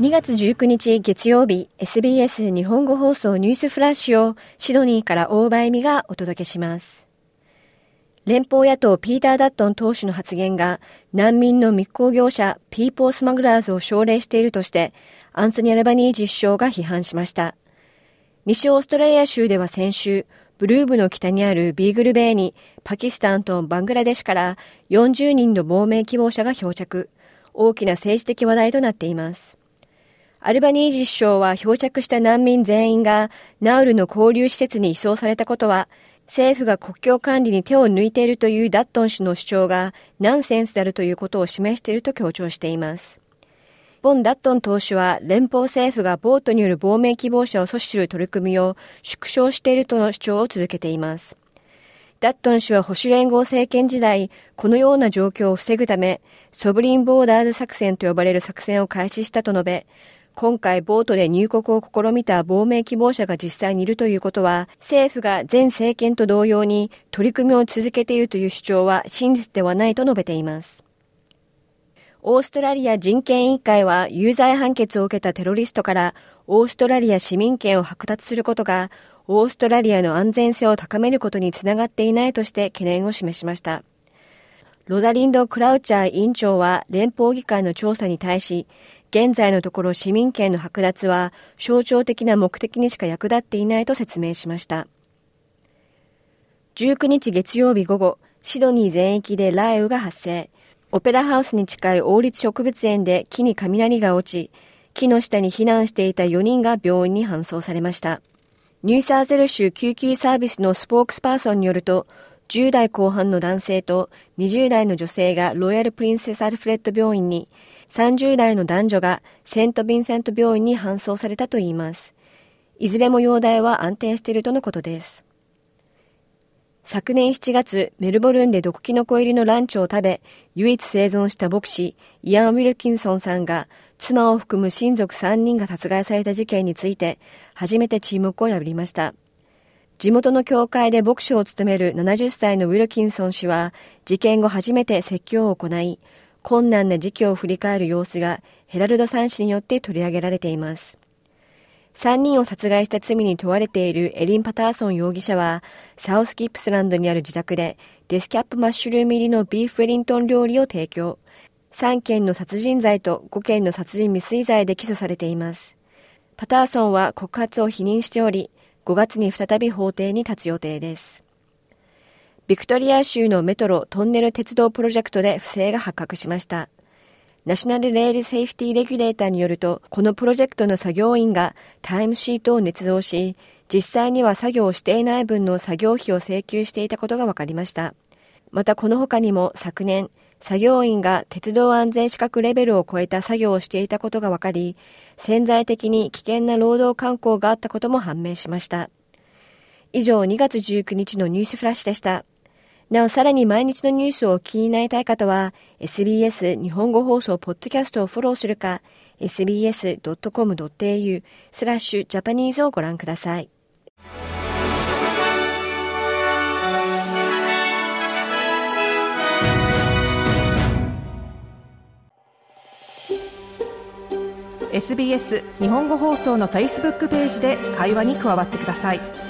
2月19日月曜日 SBS 日本語放送ニュースフラッシュをシドニーから大場恵美がお届けします。連邦野党ピーター・ダットン党首の発言が難民の密航業者ピーポースマグラーズを奨励しているとしてアンソニー・アルバニージ首相が批判しました。西オーストラリア州では先週、ブルーブの北にあるビーグルベイにパキスタンとバングラデシュから40人の亡命希望者が漂着、大きな政治的話題となっています。アルバニージ首相は漂着した難民全員がナウルの交流施設に移送されたことは、政府が国境管理に手を抜いているというダットン氏の主張がナンセンスであるということを示していると強調しています。ボン・ダットン党首は連邦政府がボートによる亡命希望者を阻止する取り組みを縮小しているとの主張を続けています。ダットン氏は保守連合政権時代、このような状況を防ぐため、ソブリンボーダーズ作戦と呼ばれる作戦を開始したと述べ、今回ボートで入国を試みた亡命希望者が実際にいるということは、政府が前政権と同様に取り組みを続けているという主張は真実ではないと述べています。オーストラリア人権委員会は有罪判決を受けたテロリストからオーストラリア市民権を剥奪することがオーストラリアの安全性を高めることにつながっていないとして懸念を示しました。ロザリンド・クラウチャー委員長は連邦議会の調査に対し、現在のところ市民権の剥奪は象徴的な目的にしか役立っていないと説明しました。19日月曜日午後、シドニー全域で雷雨が発生。オペラハウスに近い王立植物園で木に雷が落ち、木の下に避難していた4人が病院に搬送されました。ニューサーゼル州救急サービスのスポークスパーソンによると、10代後半の男性と20代の女性がロイヤルプリンセスアルフレッド病院に30代の男女がセント・ヴィンセント病院に搬送されたといいます。いずれも容体は安定しているとのことです。昨年7月、メルボルンで毒キノコ入りのランチを食べ、唯一生存した牧師、イアン・ウィルキンソンさんが、妻を含む親族3人が殺害された事件について、初めて沈黙を破りました。地元の教会で牧師を務める70歳のウィルキンソン氏は、事件後初めて説教を行い、困難な時期を振り返る様子がヘラルド三氏によって取り上げられています。3人を殺害した罪に問われているエリン・パターソン容疑者は、サウスキップスランドにある自宅でデスキャップマッシュルーム入りのビーフウェリントン料理を提供。3件の殺人罪と5件の殺人未遂罪で起訴されています。パターソンは告発を否認しており、5月に再び法廷に立つ予定です。ビクトリア州のメトロトンネル鉄道プロジェクトで不正が発覚しました。ナショナルレールセーフティーレギュレーターによると、このプロジェクトの作業員がタイムシートを捏造し、実際には作業をしていない分の作業費を請求していたことが分かりました。またこの他にも昨年、作業員が鉄道安全資格レベルを超えた作業をしていたことが分かり、潜在的に危険な労働慣行があったことも判明しました。以上2月19日のニュースフラッシュでした。なお、さらに毎日のニュースをお気になりたい方は、SBS 日本語放送ポッドキャストをフォローするか、sbs.com.au スラッシュジャパニーズをご覧ください。SBS 日本語放送の Facebook ページで会話に加わってください。「